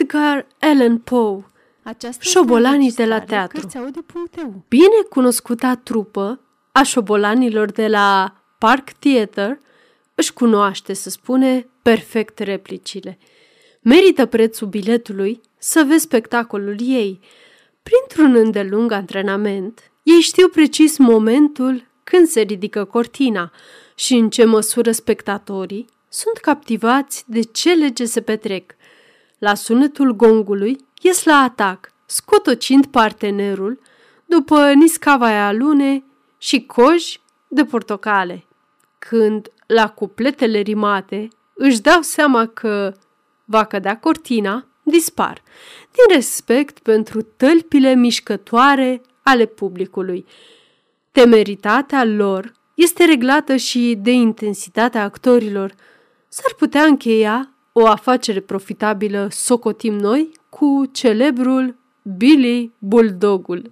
Edgar Allan Poe, Aceasta Șobolanii este o de la înregistrare teatru. Cărțiaudio.eu. bine cunoscuta trupă a șobolanilor de la Park Theater își cunoaște, să spune, perfect replicile. Merită prețul biletului să vezi spectacolul ei. Printr-un îndelung antrenament, ei știu precis momentul când se ridică cortina și în ce măsură spectatorii sunt captivați de cele ce se petrec. La sunetul gongului ies la atac, scotocind partenerul după niscavaia lune și coji de portocale. Când, la cupletele rimate, își dau seama că va cădea cortina, dispar, din respect pentru tălpile mișcătoare ale publicului. Temeritatea lor este reglată și de intensitatea actorilor. S-ar putea încheia o afacere profitabilă, socotim noi, cu celebrul Billy Bulldogul.